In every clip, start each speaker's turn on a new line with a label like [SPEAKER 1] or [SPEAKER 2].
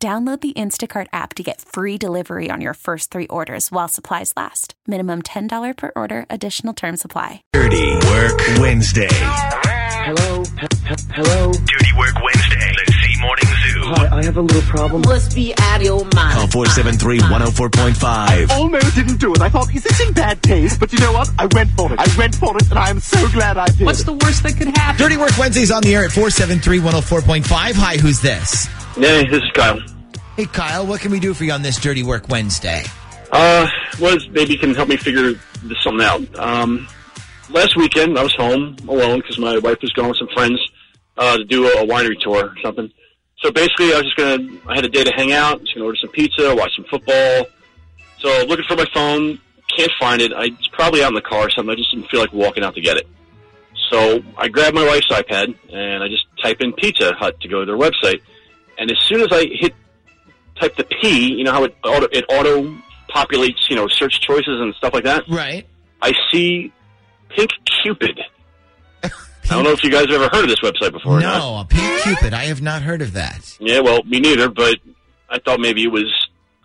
[SPEAKER 1] Download the Instacart app to get free delivery on your first three orders while supplies last. Minimum $10 per order, additional term supply.
[SPEAKER 2] Dirty Work Wednesday.
[SPEAKER 3] Hello? H- h- hello?
[SPEAKER 2] Dirty Work Wednesday.
[SPEAKER 3] Hi, I have a little problem.
[SPEAKER 4] must be out of your mind.
[SPEAKER 2] Call 473 104.5.
[SPEAKER 5] almost didn't do it. I thought, is this in bad taste? But you know what? I went for it. I went for it, and I am so glad I did.
[SPEAKER 4] What's the worst that could happen?
[SPEAKER 6] Dirty Work Wednesdays on the air at 473 104.5. Hi, who's this?
[SPEAKER 7] Hey, this is Kyle.
[SPEAKER 6] Hey, Kyle, what can we do for you on this Dirty Work Wednesday?
[SPEAKER 7] Uh, was maybe you can help me figure this something out. Um, last weekend I was home alone because my wife was going with some friends uh, to do a, winery tour or something. So basically, I was just gonna. I had a day to hang out. Just gonna order some pizza, watch some football. So looking for my phone, can't find it. I, it's probably out in the car or something. I just didn't feel like walking out to get it. So I grabbed my wife's iPad and I just type in Pizza Hut to go to their website. And as soon as I hit type the P, you know how it auto, it auto populates, you know, search choices and stuff like that.
[SPEAKER 6] Right.
[SPEAKER 7] I see Pink Cupid. I don't know if you guys have ever heard of this website before.
[SPEAKER 6] No, Pink Cupid. I have not heard of that.
[SPEAKER 7] Yeah, well, me neither, but I thought maybe it was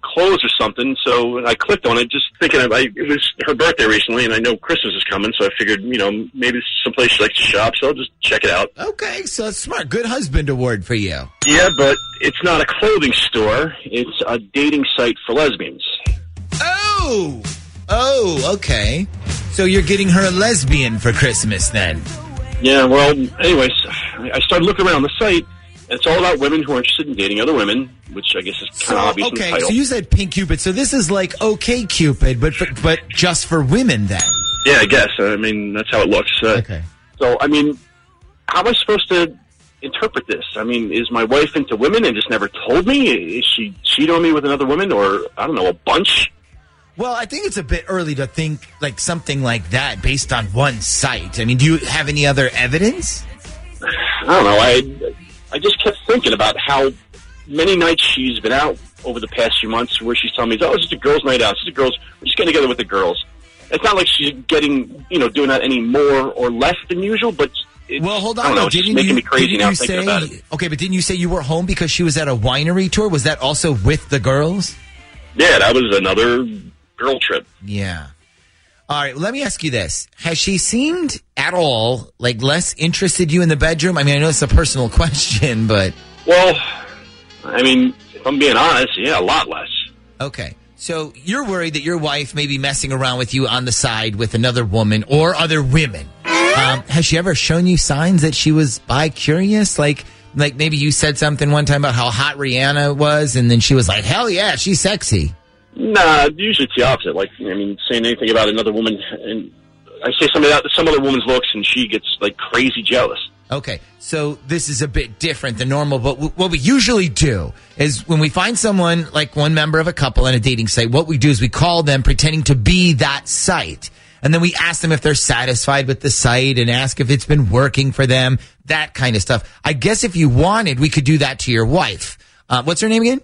[SPEAKER 7] clothes or something, so I clicked on it just thinking of, I, it was her birthday recently, and I know Christmas is coming, so I figured, you know, maybe it's someplace she likes to shop, so I'll just check it out.
[SPEAKER 6] Okay, so that's smart. Good husband award for you.
[SPEAKER 7] Yeah, but it's not a clothing store, it's a dating site for lesbians.
[SPEAKER 6] Oh! Oh, okay. So you're getting her a lesbian for Christmas then?
[SPEAKER 7] Yeah, well, anyways, I started looking around the site, and it's all about women who are interested in dating other women, which I guess is kind
[SPEAKER 6] So,
[SPEAKER 7] of obvious in
[SPEAKER 6] okay,
[SPEAKER 7] the title.
[SPEAKER 6] so you said Pink Cupid. So this is like OK Cupid, but for, but just for women then.
[SPEAKER 7] Yeah, I guess. I mean, that's how it looks. Uh,
[SPEAKER 6] Okay.
[SPEAKER 7] So, I mean, how am I supposed to interpret this? I mean, is my wife into women and just never told me? Is she cheating on me with another woman, or I don't know, a bunch?
[SPEAKER 6] Well, I think it's a bit early to think like something like that based on one site. I mean, do you have any other evidence?
[SPEAKER 7] I don't know. I I just kept thinking about how many nights she's been out over the past few months where she's telling me, "Oh, it's just a girls' night out. It's just a girls. We're just getting together with the girls." It's not like she's getting, you know, doing that any more or less than usual, but it's,
[SPEAKER 6] Well, hold on.
[SPEAKER 7] know,
[SPEAKER 6] Didn't
[SPEAKER 7] making
[SPEAKER 6] you,
[SPEAKER 7] me crazy now thinking
[SPEAKER 6] say,
[SPEAKER 7] about it.
[SPEAKER 6] Okay, but didn't you say you were home because she was at a winery tour? Was that also with the girls?
[SPEAKER 7] Yeah, that was another girl trip.
[SPEAKER 6] Yeah. All right, let me ask you this. Has she seemed at all like less interested you in the bedroom? I mean, I know it's a personal question, but
[SPEAKER 7] Well, I mean, if I'm being honest, yeah, a lot less.
[SPEAKER 6] okay. So you're worried that your wife may be messing around with you on the side with another woman or other women. Um, has she ever shown you signs that she was bi curious? Like, like maybe you said something one time about how hot Rihanna was, and then she was like, "Hell yeah, she's sexy."
[SPEAKER 7] Nah, usually it's the opposite. Like, I mean, saying anything about another woman, and I say something about some other woman's looks, and she gets like crazy jealous.
[SPEAKER 6] Okay, so this is a bit different than normal, but w- what we usually do is when we find someone like one member of a couple on a dating site, what we do is we call them pretending to be that site. And then we ask them if they're satisfied with the site and ask if it's been working for them, that kind of stuff. I guess if you wanted, we could do that to your wife. Uh, what's her name again?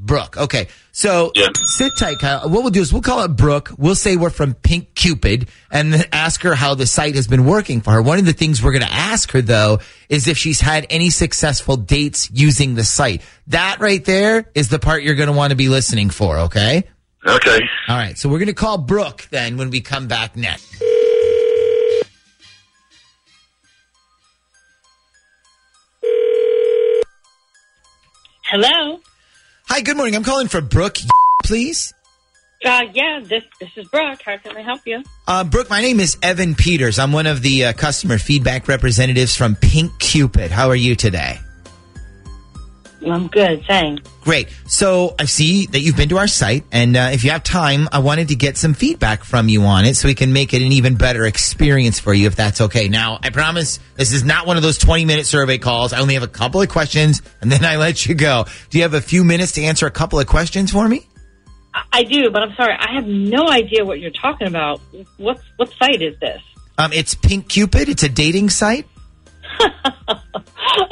[SPEAKER 7] But
[SPEAKER 6] Brooke. Okay. So
[SPEAKER 7] Yeah.
[SPEAKER 6] sit tight, Kyle. What we'll do is we'll call it Brooke. We'll say we're from Pink Cupid and then ask her how the site has been working for her. One of the things we're going to ask her though is if she's had any successful dates using the site. That right there is the part you're going to want to be listening for. Okay.
[SPEAKER 7] okay,
[SPEAKER 6] All right. So we're going to call Brooke then when we come back next.
[SPEAKER 8] Hello.
[SPEAKER 6] Hi. Good morning. I'm calling for Brooke, please.
[SPEAKER 8] Uh, yeah, this this is Brooke. How can I help you?
[SPEAKER 6] Uh, Brooke, my name is Evan Peters. I'm one of the uh, customer feedback representatives from Pink Cupid. How are you today?
[SPEAKER 8] I'm good, thanks.
[SPEAKER 6] Great. So I see that you've been to our site, and uh, if you have time, I wanted to get some feedback from you on it so we can make it an even better experience for you, if that's okay. Now, I promise this is not one of those 20 minute survey calls. I only have a couple of questions, and then I let you go. Do you have a few minutes to answer a couple of questions for me?
[SPEAKER 8] I, do, but I'm sorry, I have no idea what you're talking about. What's what site is this?
[SPEAKER 6] Um, it's Pink Cupid. It's a dating site.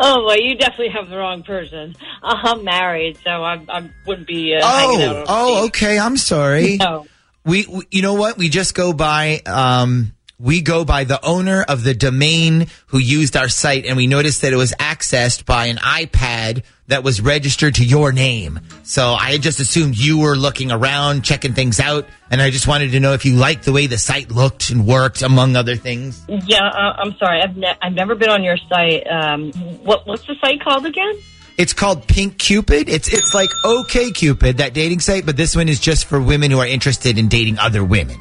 [SPEAKER 8] Oh, well, you definitely have the wrong person. Uh, I'm married, so I, I wouldn't be uh, hanging out.
[SPEAKER 6] Oh, oh, okay. I'm sorry.
[SPEAKER 8] No.
[SPEAKER 6] We, we, you know what? We just go by, um, we go by the owner of the domain who used our site and we noticed that it was accessed by an iPad that was registered to your name. So I just assumed you were looking around, checking things out. And I just wanted to know if you liked the way the site looked and worked, among other things.
[SPEAKER 8] Yeah, uh, I'm sorry. I've ne- I've never been on your site. Um, what what's the site called again?
[SPEAKER 6] It's called Pink Cupid. It's, it's like OK Cupid, that dating site, but this one is just for women who are interested in dating other women.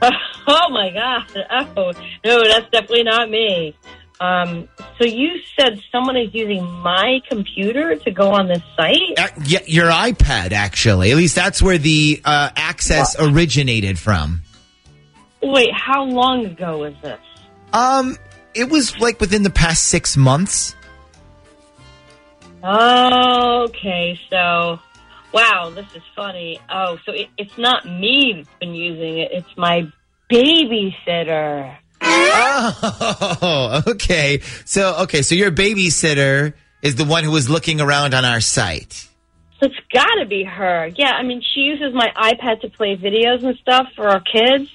[SPEAKER 8] Oh my god! Oh no, that's definitely not me. Um, so you said someone is using my computer to go on this site?
[SPEAKER 6] Uh, yeah, your iPad, actually. At least that's where the uh, access originated from.
[SPEAKER 8] Wait, how long ago was this?
[SPEAKER 6] Um, it was like within the past six months.
[SPEAKER 8] Okay, so wow, this is funny. Oh, so it, it's not me that's been using it; it's my babysitter.
[SPEAKER 6] Oh, okay. So, okay, so your babysitter is the one who was looking around on our site.
[SPEAKER 8] So it's got to be her. Yeah, I mean, she uses my iPad to play videos and stuff for our kids.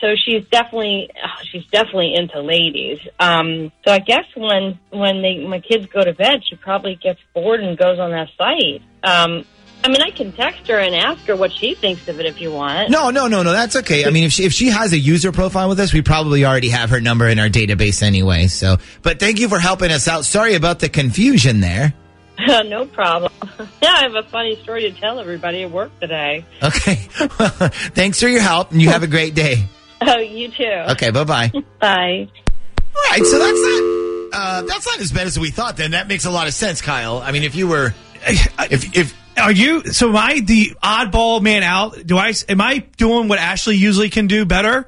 [SPEAKER 8] So she's definitely oh, she's definitely into ladies. Um, so I guess when when they my kids go to bed, she probably gets bored and goes on that site. Um, I mean, I can text her and ask her what she thinks of it if you want.
[SPEAKER 6] No, no, no, no. That's okay. I mean, if she, if she has a user profile with us, we probably already have her number in our database anyway. So, but thank you for helping us out. Sorry about the confusion there.
[SPEAKER 8] no problem. yeah, I have a funny story to tell everybody at work today.
[SPEAKER 6] Okay. Well, thanks for your help and you have a great day.
[SPEAKER 8] Oh, you too.
[SPEAKER 6] Okay. Bye bye.
[SPEAKER 8] Bye.
[SPEAKER 6] All right, so that's not uh, that's not as bad as we thought. Then that makes a lot of sense, Kyle. I mean, if you were, if if
[SPEAKER 9] Are you? So am I the oddball man out? Do I? Am I doing what Ashley usually can do better?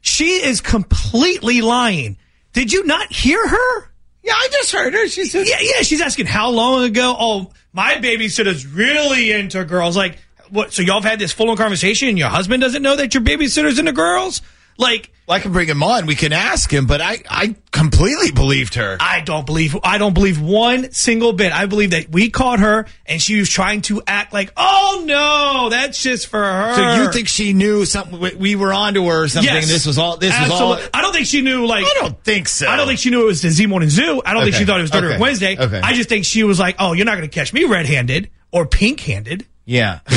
[SPEAKER 9] She is completely lying. Did you not hear her?
[SPEAKER 6] yeah, I just heard her. She said,
[SPEAKER 9] Yeah, yeah. She's asking how long ago. Oh, my babysitter's really into girls. Like, what? So y'all have had this full on conversation, and your husband doesn't know that your babysitter's into girls? Like,
[SPEAKER 6] well, I can bring him on. We can ask him, but I I completely believed her.
[SPEAKER 9] I don't believe. I don't believe one single bit. I believe that we caught her, and she was trying to act like, oh no, that's just for her.
[SPEAKER 6] So you think she knew something? we- We were onto her or something.
[SPEAKER 9] Yes.
[SPEAKER 6] This was all. This
[SPEAKER 9] Absolutely.
[SPEAKER 6] was all.
[SPEAKER 9] I don't think she knew. Like,
[SPEAKER 6] I don't think so.
[SPEAKER 9] I don't think she knew it was the Z Morning Zoo. I don't think she thought it was Dirty
[SPEAKER 6] Okay.
[SPEAKER 9] Wednesday.
[SPEAKER 6] Okay.
[SPEAKER 9] I just think she was like, oh, you're not going to catch me red handed or pink handed.
[SPEAKER 6] Yeah.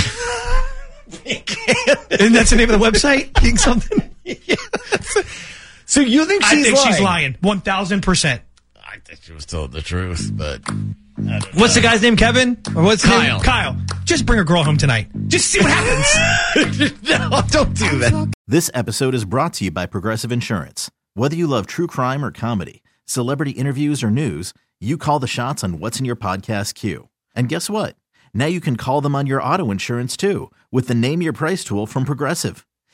[SPEAKER 6] pink-handed.
[SPEAKER 9] And that's the name of the website? Pink something?
[SPEAKER 6] so you think she's
[SPEAKER 9] I
[SPEAKER 6] she's
[SPEAKER 9] think
[SPEAKER 6] lying?
[SPEAKER 9] she's lying. 1000%.
[SPEAKER 6] I think she was told the truth, but
[SPEAKER 9] What's the guy's name, Kevin? Or what's his
[SPEAKER 6] Kyle.
[SPEAKER 9] name? Kyle. Just bring a girl home tonight. Just see what happens.
[SPEAKER 6] no, don't do that.
[SPEAKER 10] This episode is brought to you by Progressive Insurance. Whether you love true crime or comedy, celebrity interviews or news, you call the shots on what's in your podcast queue. And guess what? Now you can call them on your auto insurance too with the Name Your Price tool from Progressive.